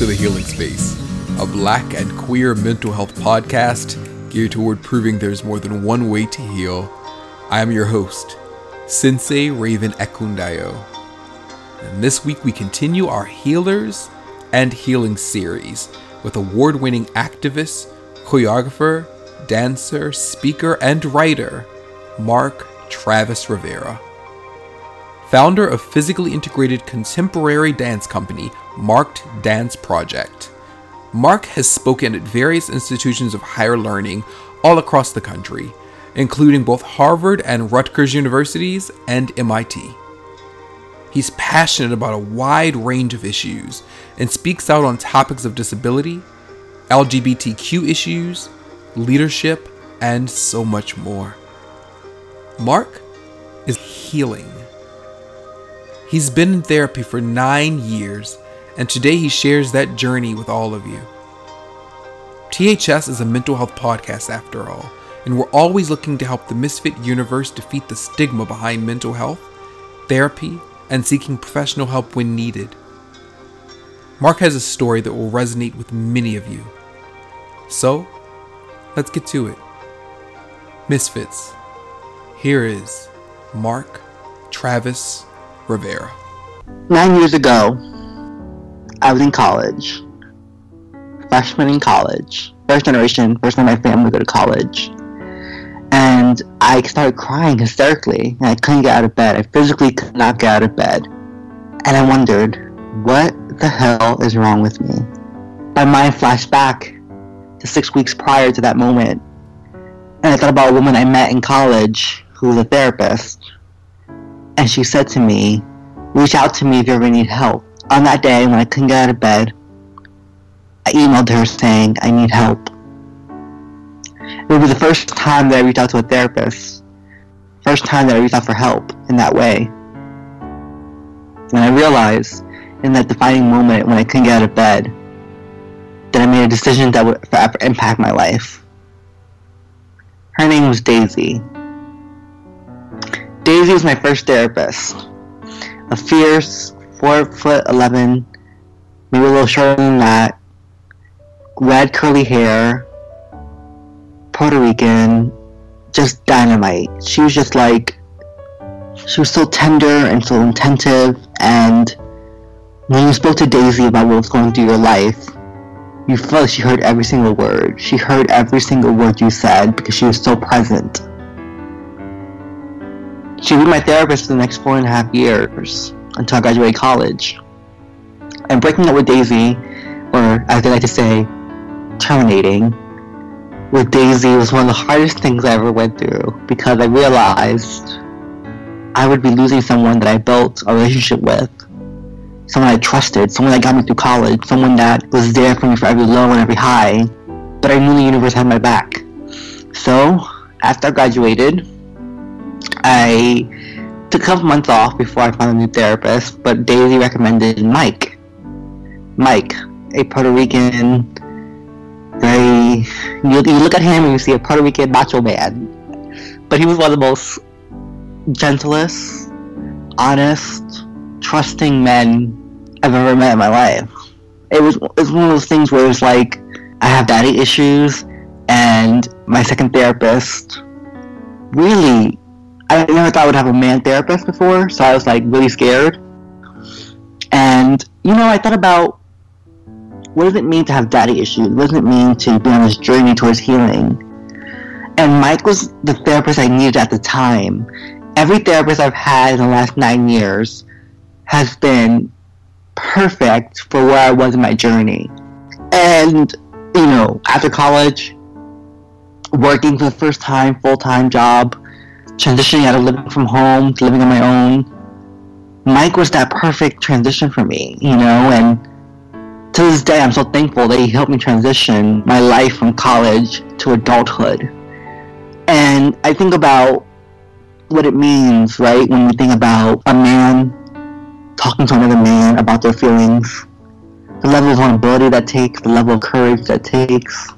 To The Healing Space, a black and queer mental health podcast geared toward proving there's more than one way to heal. I am your host, Sensei Raven Ekundayo. And this week we continue our Healers and Healing series with award winning activist, choreographer, dancer, speaker, and writer, Mark Travis Rivera. Founder of physically integrated contemporary dance company Marked Dance Project. Mark has spoken at various institutions of higher learning all across the country, including both Harvard and Rutgers universities and MIT. He's passionate about a wide range of issues and speaks out on topics of disability, LGBTQ issues, leadership, and so much more. Mark is healing. He's been in therapy for nine years and today he shares that journey with all of you. THS is a mental health podcast after all, and we're always looking to help the misfit universe defeat the stigma behind mental health, therapy, and seeking professional help when needed. Mark has a story that will resonate with many of you. So, let's get to it. Misfits, here is Mark Travis Rivera. Nine years ago, I was in college, freshman in college, first generation, first time my family go to college. And I started crying hysterically, and I couldn't get out of bed. I physically could not get out of bed. And I wondered, what the hell is wrong with me? My mind flashed back to six weeks prior to that moment. And I thought about a woman I met in college who was a therapist. And she said to me, reach out to me if you ever need help on that day when I couldn't get out of bed, I emailed her saying I need help. It was the first time that I reached out to a therapist. First time that I reached out for help in that way. And I realized in that defining moment when I couldn't get out of bed that I made a decision that would forever impact my life. Her name was Daisy. Daisy was my first therapist. A fierce, four foot eleven, maybe a little shorter than that. Red curly hair, Puerto Rican, just dynamite. She was just like, she was so tender and so attentive. And when you spoke to Daisy about what was going through your life, you felt she heard every single word. She heard every single word you said because she was so present. She was my therapist for the next four and a half years until I graduated college. And breaking up with Daisy, or as they like to say, terminating with Daisy was one of the hardest things I ever went through because I realized I would be losing someone that I built a relationship with, someone I trusted, someone that got me through college, someone that was there for me for every low and every high, but I knew the universe had my back. So, after I graduated, I took a couple months off before I found a new therapist, but Daisy recommended Mike. Mike, a Puerto Rican, very. You, you look at him and you see a Puerto Rican macho man. But he was one of the most gentlest, honest, trusting men I've ever met in my life. It was, it was one of those things where it was like, I have daddy issues, and my second therapist really I never thought I would have a man therapist before, so I was like really scared. And you know, I thought about what does it mean to have daddy issues? What does it mean to be on this journey towards healing? And Mike was the therapist I needed at the time. Every therapist I've had in the last nine years has been perfect for where I was in my journey. And, you know, after college, working for the first time, full time job, transitioning out of living from home to living on my own, Mike was that perfect transition for me, you know, and to this day I'm so thankful that he helped me transition my life from college to adulthood. And I think about what it means, right, when we think about a man talking to another man about their feelings, the level of vulnerability that takes, the level of courage that takes,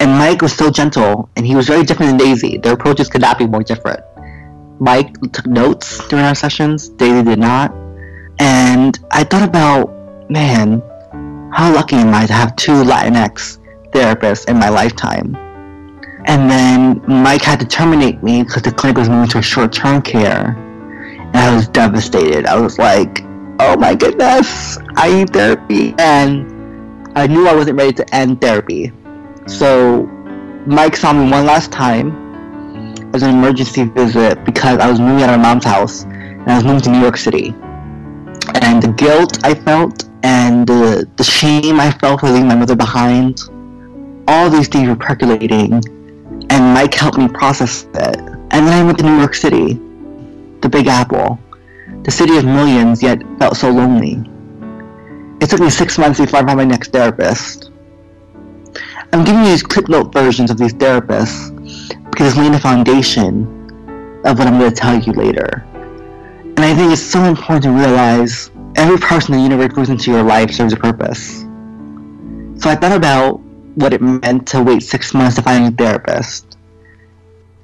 and Mike was so gentle, and he was very different than Daisy. Their approaches could not be more different. Mike took notes during our sessions, Daisy did not. And I thought about, man, how lucky am I to have two Latinx therapists in my lifetime? And then Mike had to terminate me because the clinic was moving to a short-term care. And I was devastated. I was like, oh my goodness, I need therapy. And I knew I wasn't ready to end therapy. So Mike saw me one last time as an emergency visit because I was moving out of my mom's house and I was moving to New York City. And the guilt I felt and the, the shame I felt for leaving my mother behind, all these things were percolating and Mike helped me process it. And then I went to New York City, the Big Apple, the city of millions, yet felt so lonely. It took me six months before I found my next therapist. I'm giving you these clip note versions of these therapists because it's laying the foundation of what I'm going to tell you later. And I think it's so important to realize every person in the universe goes into your life serves a purpose. So I thought about what it meant to wait six months to find a therapist.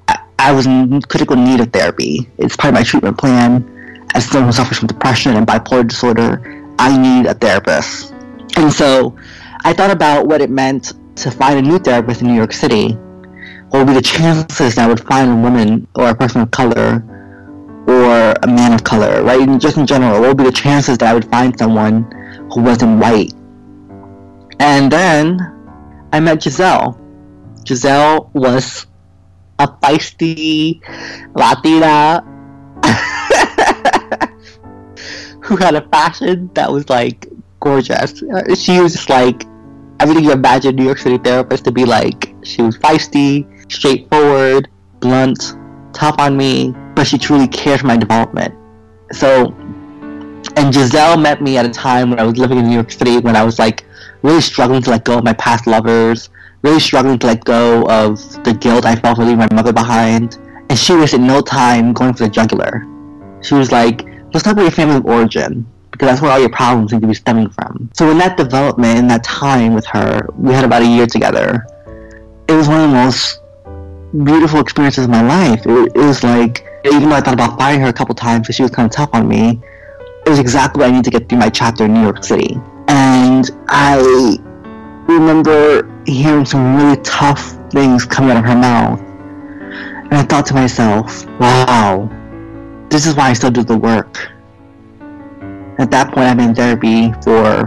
I, I was in critical need of therapy. It's part of my treatment plan. As someone who suffers from depression and bipolar disorder, I need a therapist. And so I thought about what it meant to find a new therapist in New York City. What would be the chances that I would find a woman or a person of color or a man of color, right? And just in general, what would be the chances that I would find someone who wasn't white? And then I met Giselle. Giselle was a feisty Latina who had a fashion that was like gorgeous. She was just like everything you imagine New York City therapist to be like. She was feisty, straightforward, blunt, tough on me, but she truly cared for my development. So, and Giselle met me at a time when I was living in New York City when I was like really struggling to let go of my past lovers, really struggling to let go of the guilt I felt for leaving my mother behind. And she wasted no time going for the jugular. She was like, let's talk about your family of origin, because that's where all your problems seem to be stemming from. So in that development, in that time with her, we had about a year together. It was one of the most beautiful experiences of my life. It, it was like, even though I thought about firing her a couple times because she was kind of tough on me, it was exactly what I needed to get through my chapter in New York City. And I remember hearing some really tough things coming out of her mouth. And I thought to myself, wow, this is why I still do the work. At that point, I've been in therapy for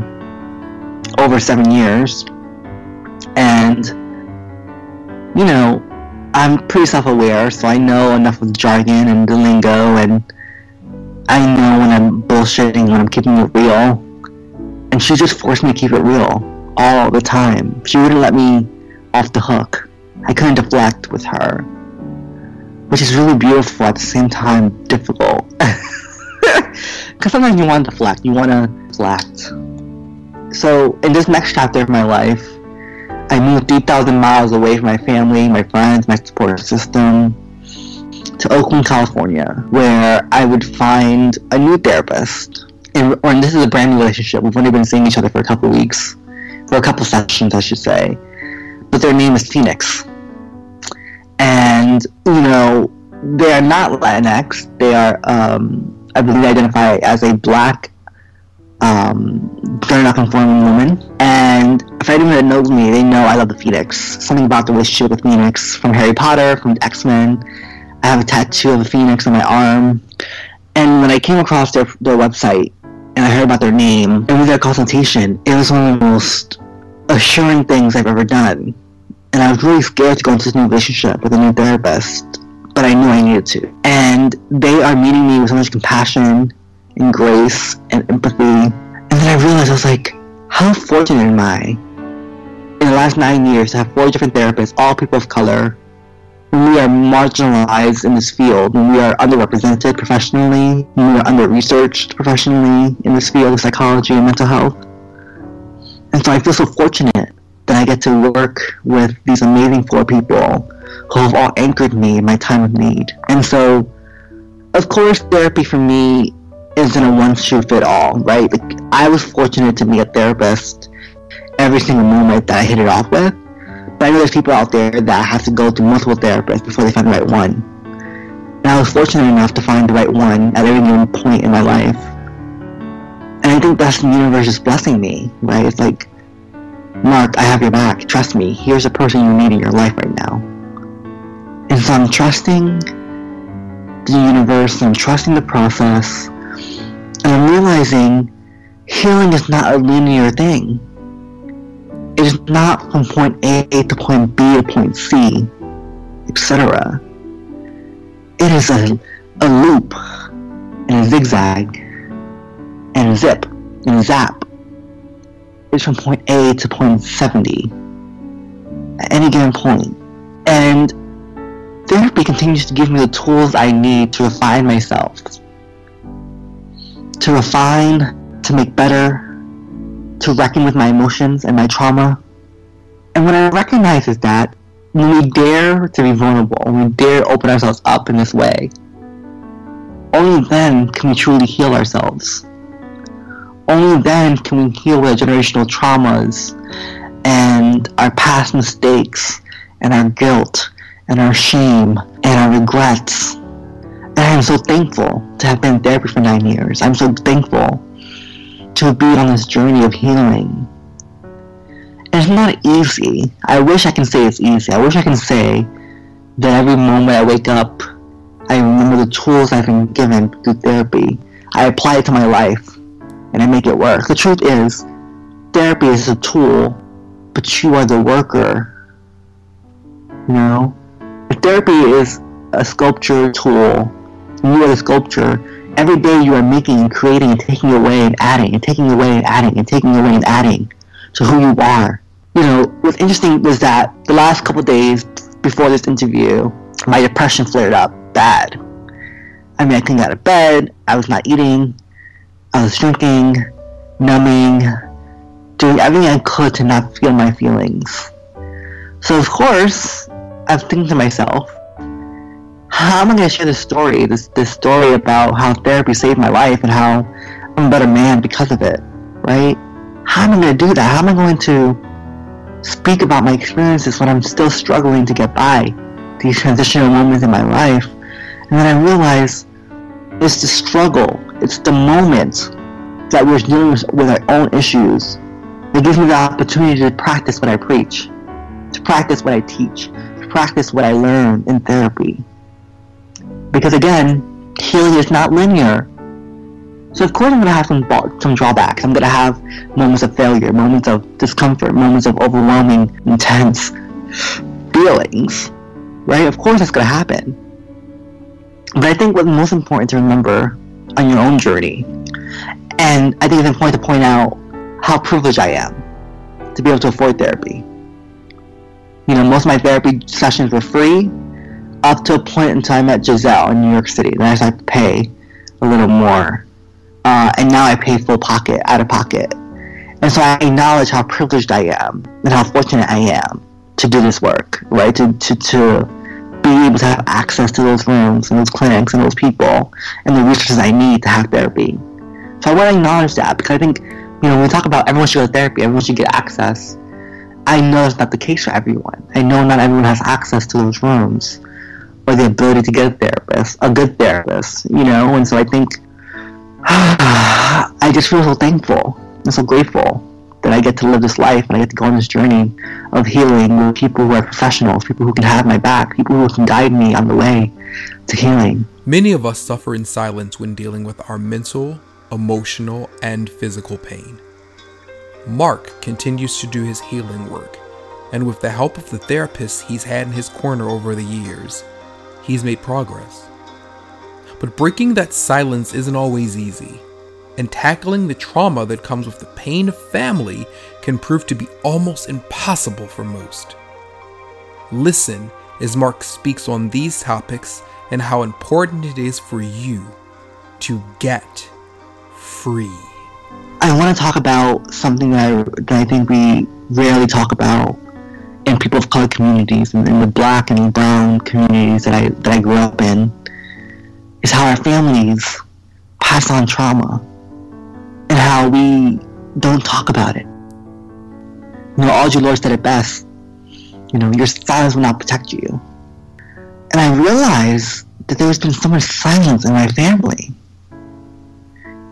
over seven years. And, you know, I'm pretty self-aware, so I know enough of the jargon and the lingo, and I know when I'm bullshitting, when I'm keeping it real. And she just forced me to keep it real all the time. She wouldn't let me off the hook. I couldn't deflect with her, which is really beautiful at the same time difficult. Because sometimes you want to deflect, you want to deflect. So in this next chapter of my life, I moved 3,000 miles away from my family, my friends, my support system to Oakland, California, where I would find a new therapist. And, and this is a brand new relationship. We've only been seeing each other for a couple weeks, for a couple sessions, I should say. But their name is Phoenix. And, you know, they are not Latinx. They are, um, I believe, identify as a black um, gender conforming woman. And if anyone that knows me, they know I love the Phoenix. Something about the relationship with Phoenix from Harry Potter, from X Men. I have a tattoo of a phoenix on my arm. And when I came across their their website and I heard about their name and with their consultation, it was one of the most assuring things I've ever done. And I was really scared to go into this new relationship with a new therapist, but I knew I needed to. And they are meeting me with so much compassion and grace and empathy. And then I realized I was like, how fortunate am I in the last nine years to have four different therapists, all people of color, when we are marginalized in this field, when we are underrepresented professionally, when we are under-researched professionally in this field of psychology and mental health. And so I feel so fortunate that I get to work with these amazing four people who have all anchored me in my time of need. And so, of course, therapy for me isn't a one shoe fit all, right? Like, I was fortunate to meet a therapist every single moment that I hit it off with. But I know there's people out there that have to go to multiple therapists before they find the right one. And I was fortunate enough to find the right one at every given point in my life. And I think that's the universe just blessing me, right? It's like Mark, I have your back. Trust me. Here's a person you need in your life right now. And so I'm trusting the universe, I'm trusting the process, and I'm realizing healing is not a linear thing. It is not from point A to point B to point C, etc. It is a, a loop and a zigzag and a zip and a zap. It's from point A to point 70 at any given point. And therapy continues to give me the tools I need to refine myself, to refine, to make better, to reckon with my emotions and my trauma. And when I recognize is that, when we dare to be vulnerable, when we dare open ourselves up in this way, only then can we truly heal ourselves. Only then can we heal our generational traumas and our past mistakes and our guilt and our shame and our regrets. And I'm so thankful to have been therapy for nine years. I'm so thankful to be on this journey of healing. It's not easy. I wish I can say it's easy. I wish I can say that every moment I wake up, I remember the tools I've been given through therapy. I apply it to my life and I make it work. The truth is, therapy is a tool, but you are the worker. You know? Therapy is a sculpture tool, you are the sculpture, every day you are making and creating and taking away and adding and taking away and adding and taking away and adding to who you are. You know, what's interesting was that the last couple days before this interview, my depression flared up bad. I mean, I couldn't get out of bed, I was not eating, I was drinking, numbing, doing everything I could to not feel my feelings. So, of course, I was thinking to myself, how am I going to share this story, this, this story about how therapy saved my life and how I'm a better man because of it, right? How am I going to do that? How am I going to speak about my experiences when I'm still struggling to get by these transitional moments in my life? And then I realize it's the struggle, it's the moment that we're dealing with our own issues that gives me the opportunity to practice what I preach, to practice what I teach, practice what I learn in therapy. Because again, healing is not linear. So of course I'm going to have some, some drawbacks. I'm going to have moments of failure, moments of discomfort, moments of overwhelming, intense feelings. Right? Of course that's going to happen. But I think what's most important to remember on your own journey, and I think it's important to point out how privileged I am to be able to afford therapy. You know, most of my therapy sessions were free up to a point in time at Giselle in New York City. Then I started to pay a little more. Uh, and now I pay full pocket, out of pocket. And so I acknowledge how privileged I am and how fortunate I am to do this work, right? To, to, to be able to have access to those rooms and those clinics and those people and the resources I need to have therapy. So I want to acknowledge that because I think, you know, when we talk about everyone should go to therapy, everyone should get access. I know that's not the case for everyone. I know not everyone has access to those rooms or the ability to get a therapist, a good therapist, you know? And so I think I just feel so thankful and so grateful that I get to live this life and I get to go on this journey of healing with people who are professionals, people who can have my back, people who can guide me on the way to healing. Many of us suffer in silence when dealing with our mental, emotional, and physical pain. Mark continues to do his healing work, and with the help of the therapists he's had in his corner over the years, he's made progress. But breaking that silence isn't always easy and tackling the trauma that comes with the pain of family can prove to be almost impossible for most. Listen as Mark speaks on these topics and how important it is for you to get free. I want to talk about something that I, that I think we rarely talk about in people of color communities and in the black and brown communities that I, that I grew up in is how our families pass on trauma and how we don't talk about it. You know, Audre Lorde said it best. You know, your silence will not protect you. And I realized that there's been so much silence in my family.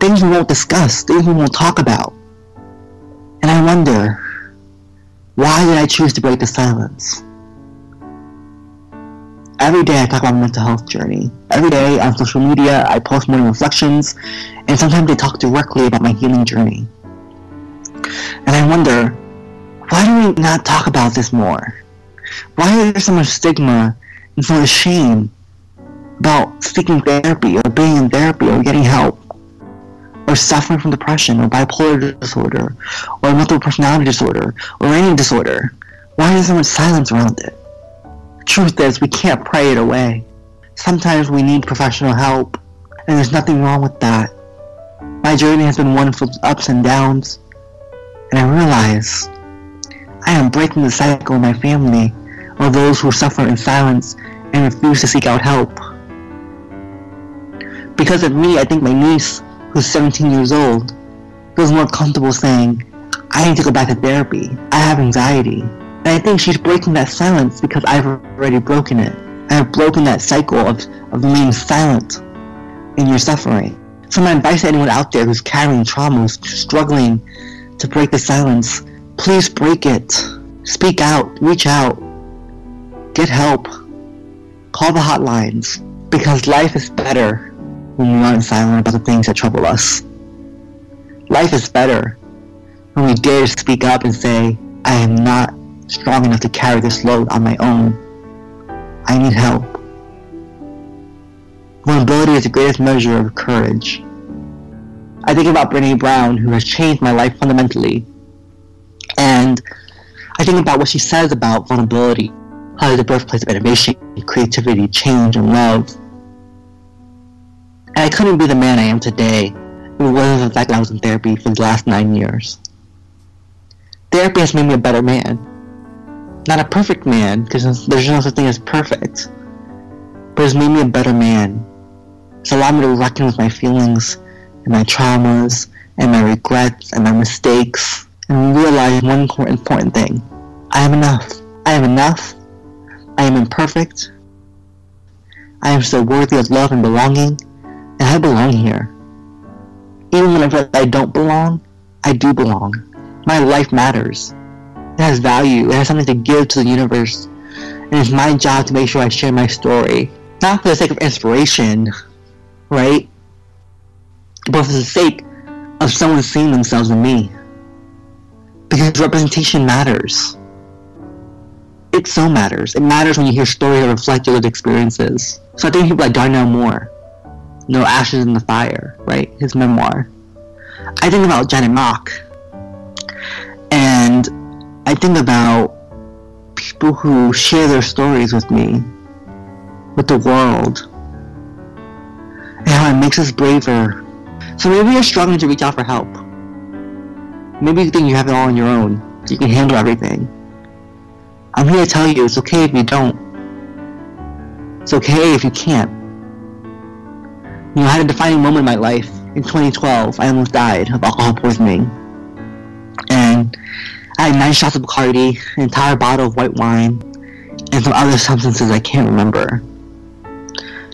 Things we won't discuss, things we won't talk about. And I wonder, Why did I choose to break the silence? Every day I talk about my mental health journey. Every day on social media I post morning reflections, and sometimes I talk directly about my healing journey. And I wonder, why do we not talk about this more? Why is there so much stigma and so much shame about seeking therapy or being in therapy or getting help? Or suffering from depression or bipolar disorder or multiple personality disorder or any disorder? Why is there so much silence around it? Truth is, we can't pray it away. Sometimes we need professional help, and there's nothing wrong with that. My journey has been one of ups and downs, and I realize I am breaking the cycle in my family of those who suffer in silence and refuse to seek out help. Because of me, I think my niece, who's 17 years old, feels more comfortable saying, I need to go back to therapy. I have anxiety. And I think she's breaking that silence because I've already broken it. I have broken that cycle of, of remaining silent in your suffering. So my advice to anyone out there who's carrying traumas, struggling to break the silence, please break it. Speak out, reach out, get help, call the hotlines, because life is better when we aren't silent about the things that trouble us. Life is better when we dare to speak up and say, I am not strong enough to carry this load on my own. I need help. Vulnerability is the greatest measure of courage. I think about Brene Brown, who has changed my life fundamentally. And I think about what she says about vulnerability, how it's the birthplace of innovation, creativity, change, and love. I couldn't be the man I am today if it wasn't the fact that I was in therapy for the last nine years. Therapy has made me a better man not a perfect man, because there's no such thing as perfect, but it's made me a better man. It's allowed me to reckon with my feelings and my traumas and my regrets and my mistakes and realize one important thing. I am enough. I am enough. I am imperfect. I am still worthy of love and belonging, I belong here. Even when I feel like I don't belong, I do belong. My life matters. It has value. It has something to give to the universe. And it's my job to make sure I share my story. Not for the sake of inspiration, right? But for the sake of someone seeing themselves in me. Because representation matters. It so matters. It matters when you hear stories that reflect your lived experiences. So I think people like Darnell Moore, No Ashes in the Fire, right? His memoir. I think about Janet Mock. And I think about people who share their stories with me, with the world, and how it makes us braver. So maybe you're struggling to reach out for help. Maybe you think you have it all on your own. You can handle everything. I'm here to tell you it's okay if you don't. It's okay if you can't. You know, I had a defining moment in my life. In 2012, I almost died of alcohol poisoning. And I had nine shots of Bacardi, an entire bottle of white wine, and some other substances I can't remember.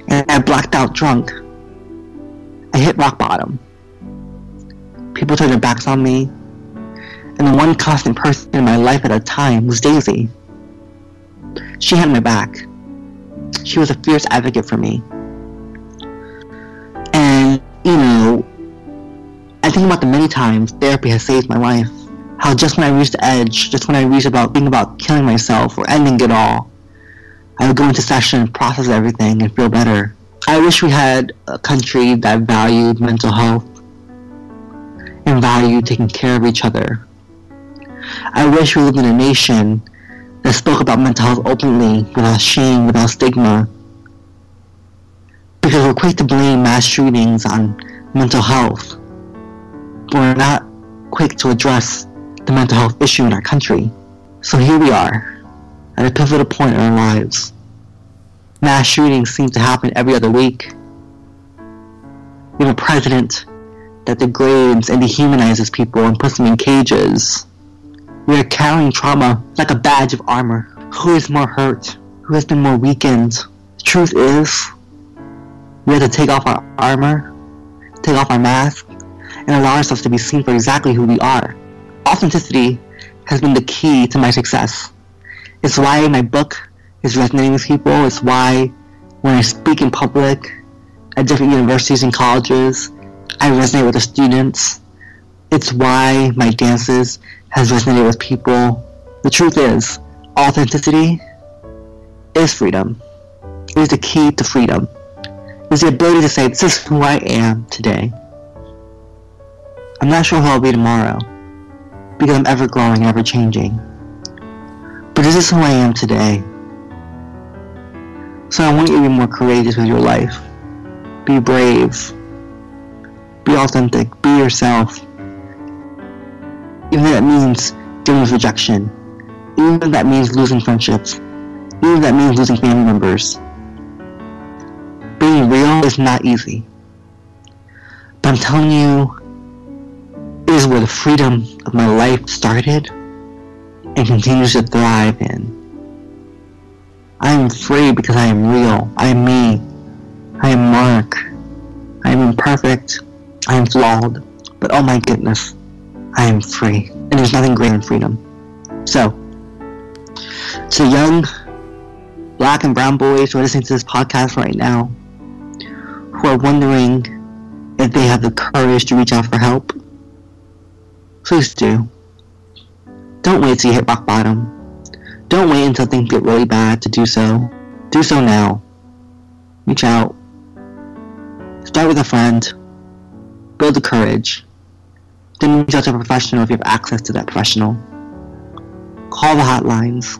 And I blacked out drunk. I hit rock bottom. People turned their backs on me, and the one constant person in my life at a time was Daisy. She had my back. She was a fierce advocate for me. I think about the many times therapy has saved my life how just when I reached the edge, just when I reached about thinking about killing myself or ending it all, I would go into session, process everything, and feel better. I wish we had a country that valued mental health and valued taking care of each other. I wish we lived in a nation that spoke about mental health openly, without shame, without stigma. Because we're quick to blame mass shootings on mental health. We're not quick to address the mental health issue in our country. So here we are, at a pivotal point in our lives. Mass shootings seem to happen every other week. We have a president that degrades and dehumanizes people and puts them in cages. We are carrying trauma like a badge of armor. Who is more hurt? Who has been more weakened? The truth is, we have to take off our armor, take off our mask, and allow ourselves to be seen for exactly who we are authenticity has been the key to my success. It's why my book is resonating with people. It's why when I speak in public at different universities and colleges, I resonate with the students. It's why my dances has resonated with people. The truth is, authenticity is freedom. It is the key to freedom. It is the ability to say, this is who I am today. I'm not sure who I'll be tomorrow, because I'm ever growing, ever changing. But this is who I am today. So I want you to be more courageous with your life. Be brave. Be authentic. Be yourself. Even if that means dealing with rejection. Even if that means losing friendships. Even if that means losing family members. Being real is not easy. But I'm telling you, is where the freedom of my life started and continues to thrive in. I am free because I am real. I am me. I am Mark. I am imperfect. I am flawed. But oh my goodness, I am free. And there's nothing greater than freedom. So, to young black and brown boys who are listening to this podcast right now, who are wondering if they have the courage to reach out for help, please do. Don't wait till you hit rock bottom. Don't wait until things get really bad to do so. Do so now. Reach out. Start with a friend. Build the courage. Then reach out to a professional if you have access to that professional. Call the hotlines.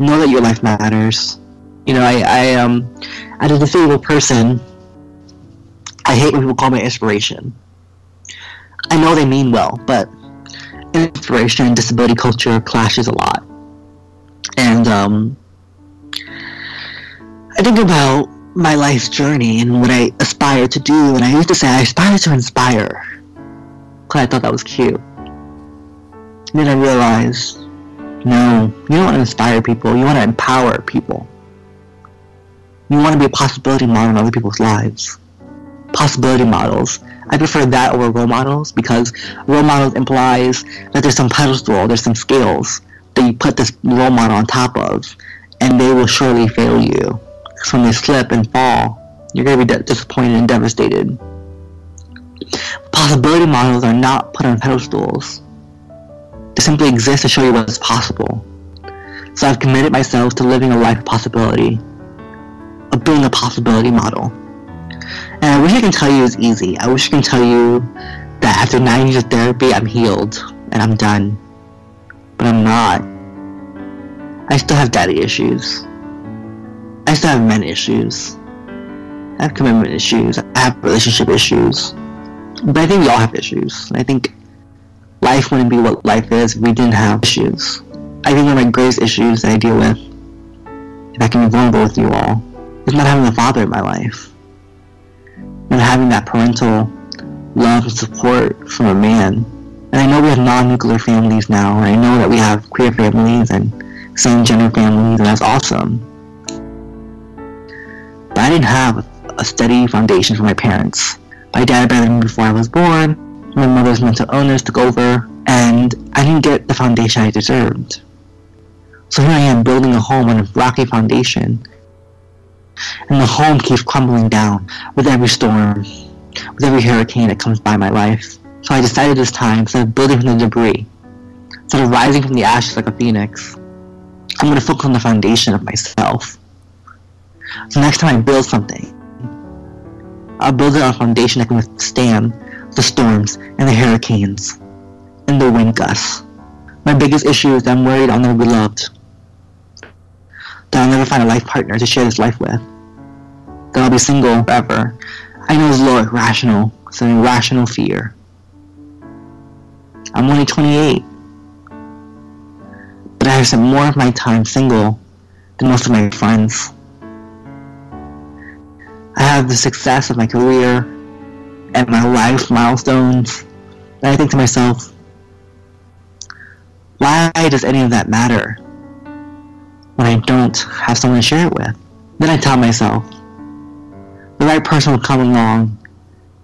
Know that your life matters. You know, I, I um, as a disabled person, I hate when people call me inspiration. I know they mean well, but inspiration and disability culture clashes a lot. And um, I think about my life's journey and what I aspire to do, and I used to say I aspire to inspire, because I thought that was cute. And then I realized, no, you don't want to inspire people, you want to empower people. You want to be a possibility model in other people's lives. Possibility models. I prefer that over role models because role models implies that there's some pedestal, there's some scales that you put this role model on top of, and they will surely fail you. Because when they slip and fall, you're going to be disappointed and devastated. Possibility models are not put on pedestals. They simply exist to show you what's possible. So I've committed myself to living a life of possibility, of being a possibility model. And I wish I can tell you it's easy. I wish I can tell you that after nine years of therapy, I'm healed and I'm done. But I'm not. I still have daddy issues. I still have men issues. I have commitment issues. I have relationship issues. But I think we all have issues. I think life wouldn't be what life is if we didn't have issues. I think one of my greatest issues that I deal with, if I can be vulnerable with you all, is not having a father in my life. Not having that parental love and support from a man. And I know we have non-nuclear families now, and I know that we have queer families and same-gender families, and that's awesome. But I didn't have a steady foundation for my parents. My dad abandoned me before I was born, my mother's mental illness took over, and I didn't get the foundation I deserved. So here I am building a home on a rocky foundation, and the home keeps crumbling down with every storm, with every hurricane that comes by my life. So I decided this time, instead of building from the debris, instead of rising from the ashes like a phoenix, I'm going to focus on the foundation of myself. So next time I build something, I'll build it on a foundation that can withstand the storms and the hurricanes and the wind gusts. My biggest issue is that I'm worried I'll never loved. That I'll never find a life partner to share this life with. That I'll be single forever. I know it's low irrational. It's an irrational fear. I'm only 28. But I have spent more of my time single than most of my friends. I have the success of my career and my life milestones. And I think to myself, why does any of that matter when I don't have someone to share it with? Then I tell myself, the right person will come along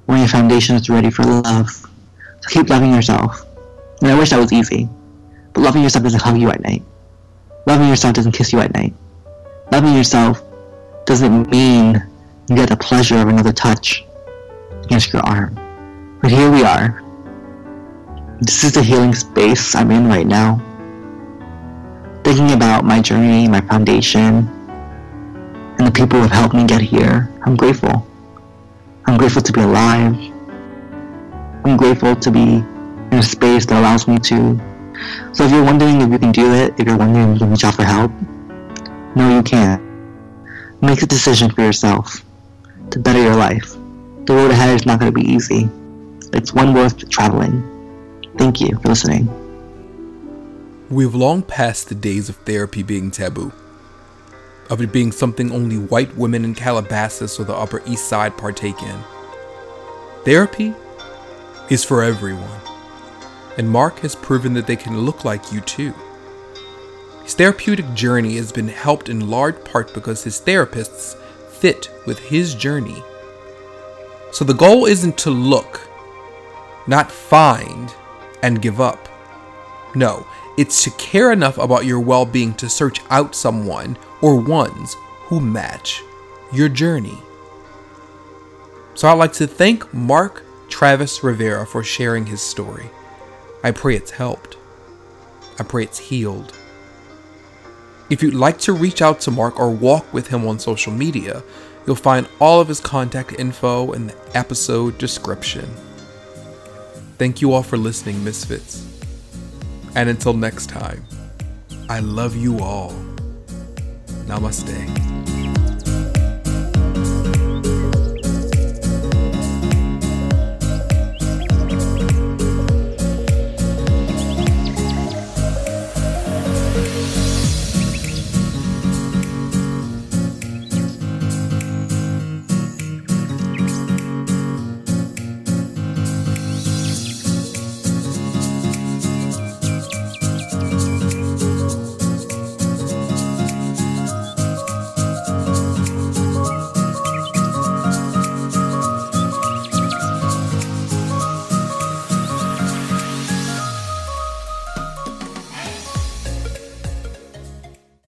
when your foundation is ready for love. So keep loving yourself. And I wish that was easy. But loving yourself doesn't hug you at night. Loving yourself doesn't kiss you at night. Loving yourself doesn't mean you get the pleasure of another touch against your arm. But here we are. This is the healing space I'm in right now. Thinking about my journey, my foundation, and the people who have helped me get here. I'm grateful. I'm grateful to be alive. I'm grateful to be in a space that allows me to. So if you're wondering if you can do it, if you're wondering if you can reach out for help, no, you can't. Make a decision for yourself to better your life. The road ahead is not going to be easy. It's one worth traveling. Thank you for listening. We've long passed the days of therapy being taboo, of it being something only white women in Calabasas or the Upper East Side partake in. Therapy is for everyone, and Mark has proven that they can look like you too. His therapeutic journey has been helped in large part because his therapists fit with his journey. So the goal isn't to look, not find, and give up. No, it's to care enough about your well being to search out someone or ones who match your journey. So I'd like to thank Mark Travis Rivera for sharing his story. I pray it's helped. I pray it's healed. If you'd like to reach out to Mark or walk with him on social media, you'll find all of his contact info in the episode description. Thank you all for listening, Misfits. And until next time, I love you all. Namaste.